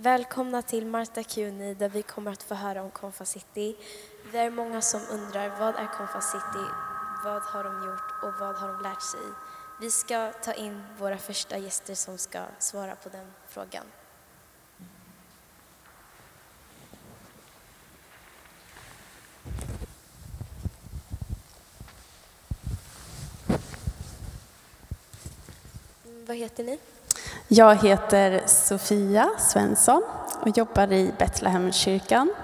Välkomna till Marta Kuni där vi kommer att få höra om Konfa City. Det är många som undrar vad är Konfa City, vad har de gjort och vad har de lärt sig? Vi ska ta in våra första gäster som ska svara på den frågan. Mm, vad heter ni? Jag heter Sofia Svensson och jobbar i Betlehemkyrkan.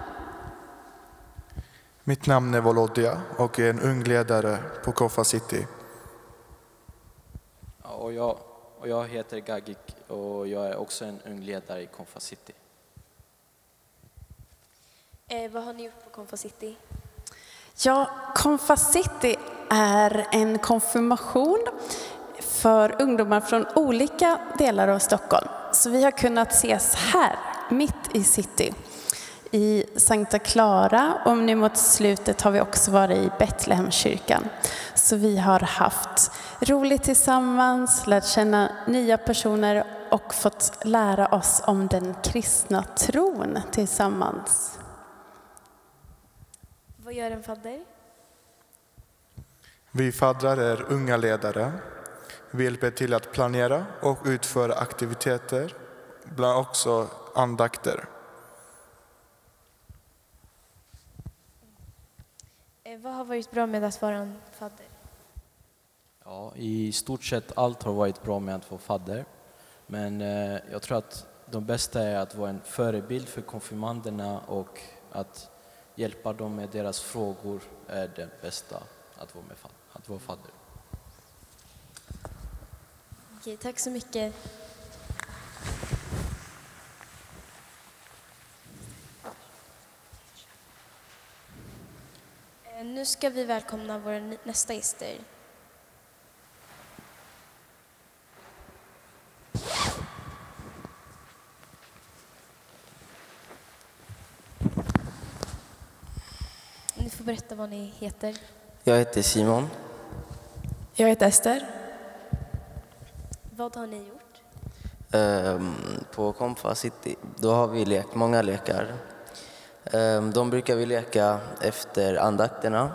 Mitt namn är Volodya och är en ung ledare på Koffa City. Och jag, och jag heter Gagik och jag är också en ung ledare i Konfa City. Eh, vad har ni gjort på Confa City? Ja, Konfa City är en konfirmation för ungdomar från olika delar av Stockholm. Så vi har kunnat ses här, mitt i city, i Sankta Clara och nu mot slutet har vi också varit i Betlehemkyrkan. Så vi har haft roligt tillsammans, lärt känna nya personer och fått lära oss om den kristna tron tillsammans. Vad gör en fadder? Vi faddrar är unga ledare. Vi hjälper till att planera och utföra aktiviteter, bland också andakter. Eh, vad har varit bra med att vara en fadder? Ja, I stort sett allt har varit bra med att vara fadder. Men eh, jag tror att de bästa är att vara en förebild för konfirmanderna och att hjälpa dem med deras frågor är det bästa att vara, med, att vara fadder. Okej, tack så mycket. Eh, Nu ska vi välkomna våra ny- nästa gäster. Ni får berätta vad ni heter. Jag heter Simon. Jag heter Ester. Vad har ni gjort? Ehm, På Comfa City då har vi lekt många lekar. Ehm, De brukar vi leka efter andakterna.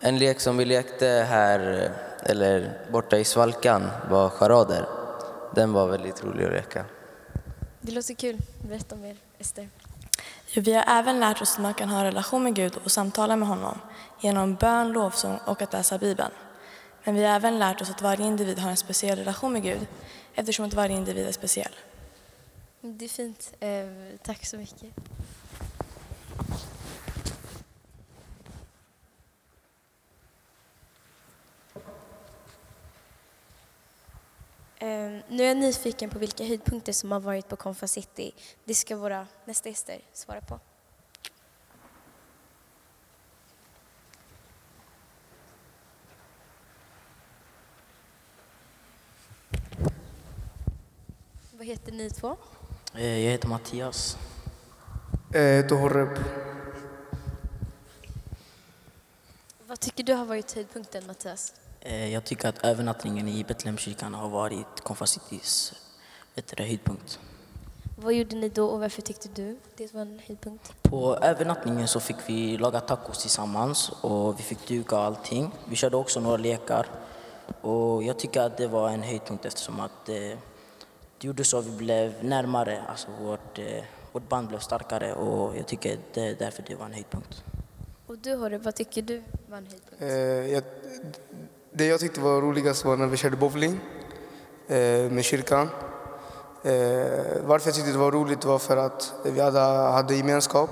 En lek som vi lekte här, eller borta i Svalkan, var charader. Den var väldigt rolig att leka. Det låter kul. Berätta mer, Ester. Vi har även lärt oss att man kan ha en relation med Gud och samtala med honom genom bön, lovsång och att läsa Bibeln. Men vi har även lärt oss att varje individ har en speciell relation med Gud eftersom att varje individ är speciell. Det är fint. Eh, tack så mycket. Eh, nu är jag nyfiken på vilka höjdpunkter som har varit på Confa City. Det ska våra nästa gäster svara på. Vad heter ni två? Eh, Jag heter Mattias. Eh, Torp. Vad tycker du har varit höjdpunkten, Mattias? Eh, Jag tycker att övernattningen i Betlehemskyrkan har varit Konfa Citys vet du, det, höjdpunkt. Vad gjorde ni då och varför tyckte du det var en höjdpunkt? På övernattningen så fick vi laga tacos tillsammans och vi fick duka allting. Vi körde också några lekar och jag tycker att det var en höjdpunkt eftersom att eh, det gjorde så att vi blev närmare, alltså vårt, eh, vårt band blev starkare och jag tycker det är därför det var en höjdpunkt. Och du Horre, vad tycker du var en höjdpunkt? Eh, jag, det jag tyckte var roligast var när vi körde bowling eh, med kyrkan. Eh, varför jag tyckte det var roligt var för att vi hade, hade gemenskap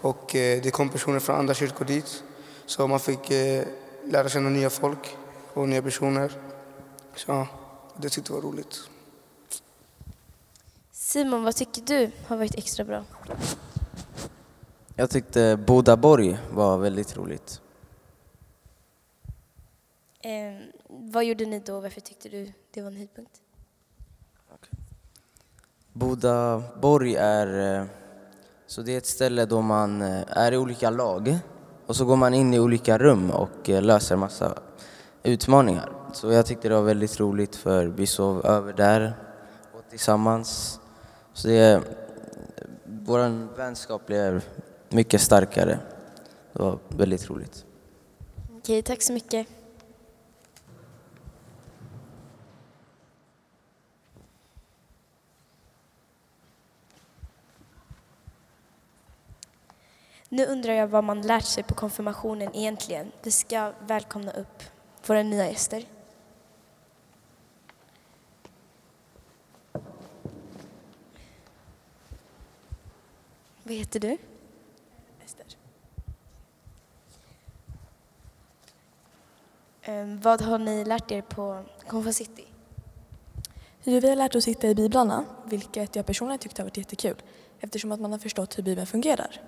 och eh, det kom personer från andra kyrkor dit. Så man fick eh, lära känna nya folk och nya personer. Så ja, det tyckte jag var roligt. Simon, vad tycker du har varit extra bra? Jag tyckte Bodaborg var väldigt roligt. Eh, vad gjorde ni då varför tyckte du det var en höjdpunkt? Bodaborg är, eh, så det är ett ställe då man eh, är i olika lag och så går man in i olika rum och eh, löser massa utmaningar. Så jag tyckte det var väldigt roligt för vi sov över där och tillsammans. Så det vår vänskap blev mycket starkare. Det var väldigt roligt. Okej, tack så mycket. Nu undrar jag vad man lärt sig på konfirmationen egentligen. Vi ska välkomna upp våra nya gäster. Vad heter du? Ester. Ehm, vad har ni lärt er på Konfa City? Hur vi har lärt oss hitta i biblarna, vilket jag personligen tyckte har varit jättekul eftersom att man har förstått hur Bibeln fungerar.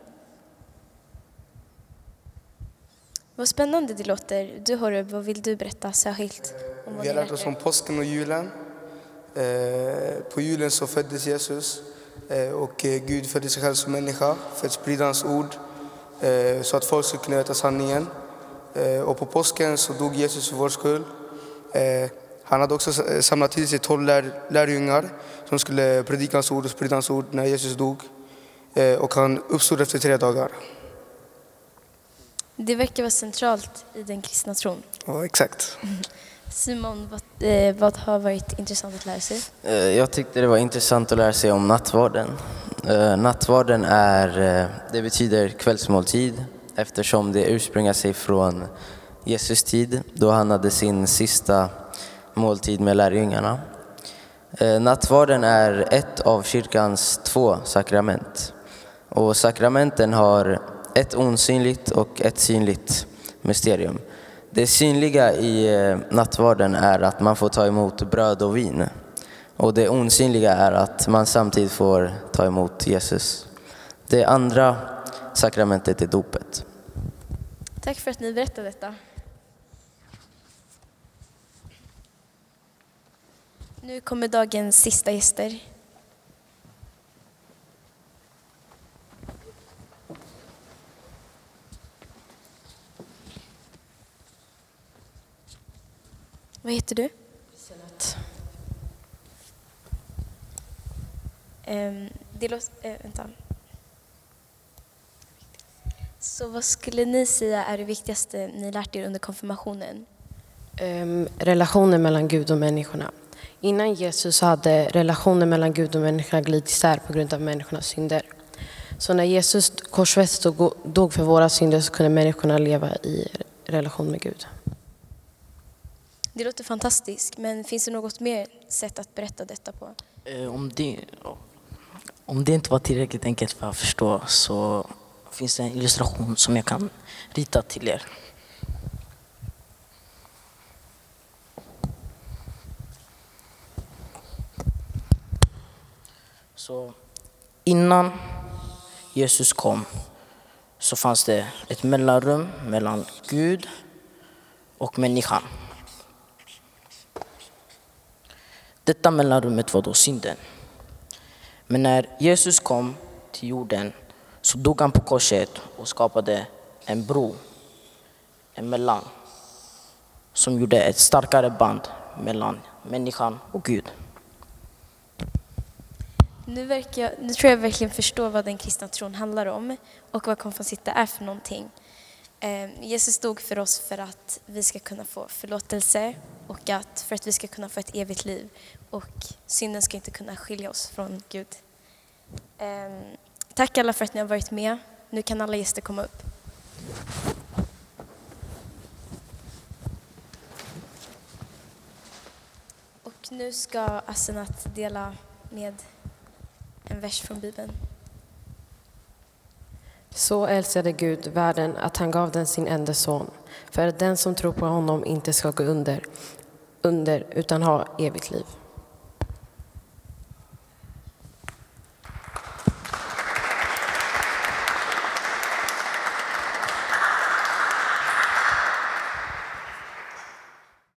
Vad spännande det låter. Du Horeb, vad vill du berätta särskilt om vad Vi har lärt oss om påsken och julen. Eh, På julen så föddes Jesus och eh, Gud födde sig själv som människa för att sprida hans ord eh, så att folk skulle kunna veta sanningen. Eh, Och på påsken så dog Jesus för vår skull. Eh, Han hade också eh, samlat till sig tolv lär, lärjungar som skulle predika hans ord och sprida hans ord när Jesus dog. Eh, Och han uppstod efter tre dagar. Det verkar vara centralt i den kristna tron. Ja, exakt. Simon, vad, eh, vad har varit intressant att lära sig? Eh, jag tyckte det var intressant att lära sig om nattvarden. Eh, Nattvarden är, eh, det betyder kvällsmåltid eftersom det ursprungar sig från Jesus tid då han hade sin sista måltid med lärjungarna. Eh, Nattvarden är ett av kyrkans två sakrament. Och sakramenten har ett osynligt och ett synligt mysterium. Det synliga i eh, nattvarden är att man får ta emot bröd och vin. Och det osynliga är att man samtidigt får ta emot Jesus. Det andra sakramentet är dopet. Tack för att ni berättade detta. Nu kommer dagens sista gäster. Vad heter du? Um, det låter... eh, vänta. Så vad skulle ni säga är det viktigaste ni lärt er under konfirmationen? Ehm, relationen mellan Gud och människorna. Innan Jesus hade relationen mellan Gud och människorna glidit isär på grund av människornas synder. Så när Jesus korsfästes och dog för våra synder så kunde människorna leva i relation med Gud. Det låter fantastiskt, men finns det något mer sätt att berätta detta på? Eh, om det, om det inte var tillräckligt enkelt för att förstå så finns det en illustration som jag kan rita till er. Så innan Jesus kom så fanns det ett mellanrum mellan Gud och människan. Detta mellanrummet var då synden. Men när Jesus kom till jorden så dog han på korset och skapade en bro emellan som gjorde ett starkare band mellan människan och Gud. Nu, verkar jag, nu tror jag verkligen förstår vad den kristna tron handlar om och vad konfessitta är för någonting. Ehm, Jesus dog för oss för att vi ska kunna få förlåtelse och att, för att vi ska kunna få ett evigt liv. Och synden ska inte kunna skilja oss från Gud. Ehm, tack alla för att ni har varit med. Nu kan alla gäster komma upp. Och nu ska Asenat dela med en vers från Bibeln. Så älskade Gud världen att han gav den sin enda son för att den som tror på honom inte ska gå under, under utan ha evigt liv.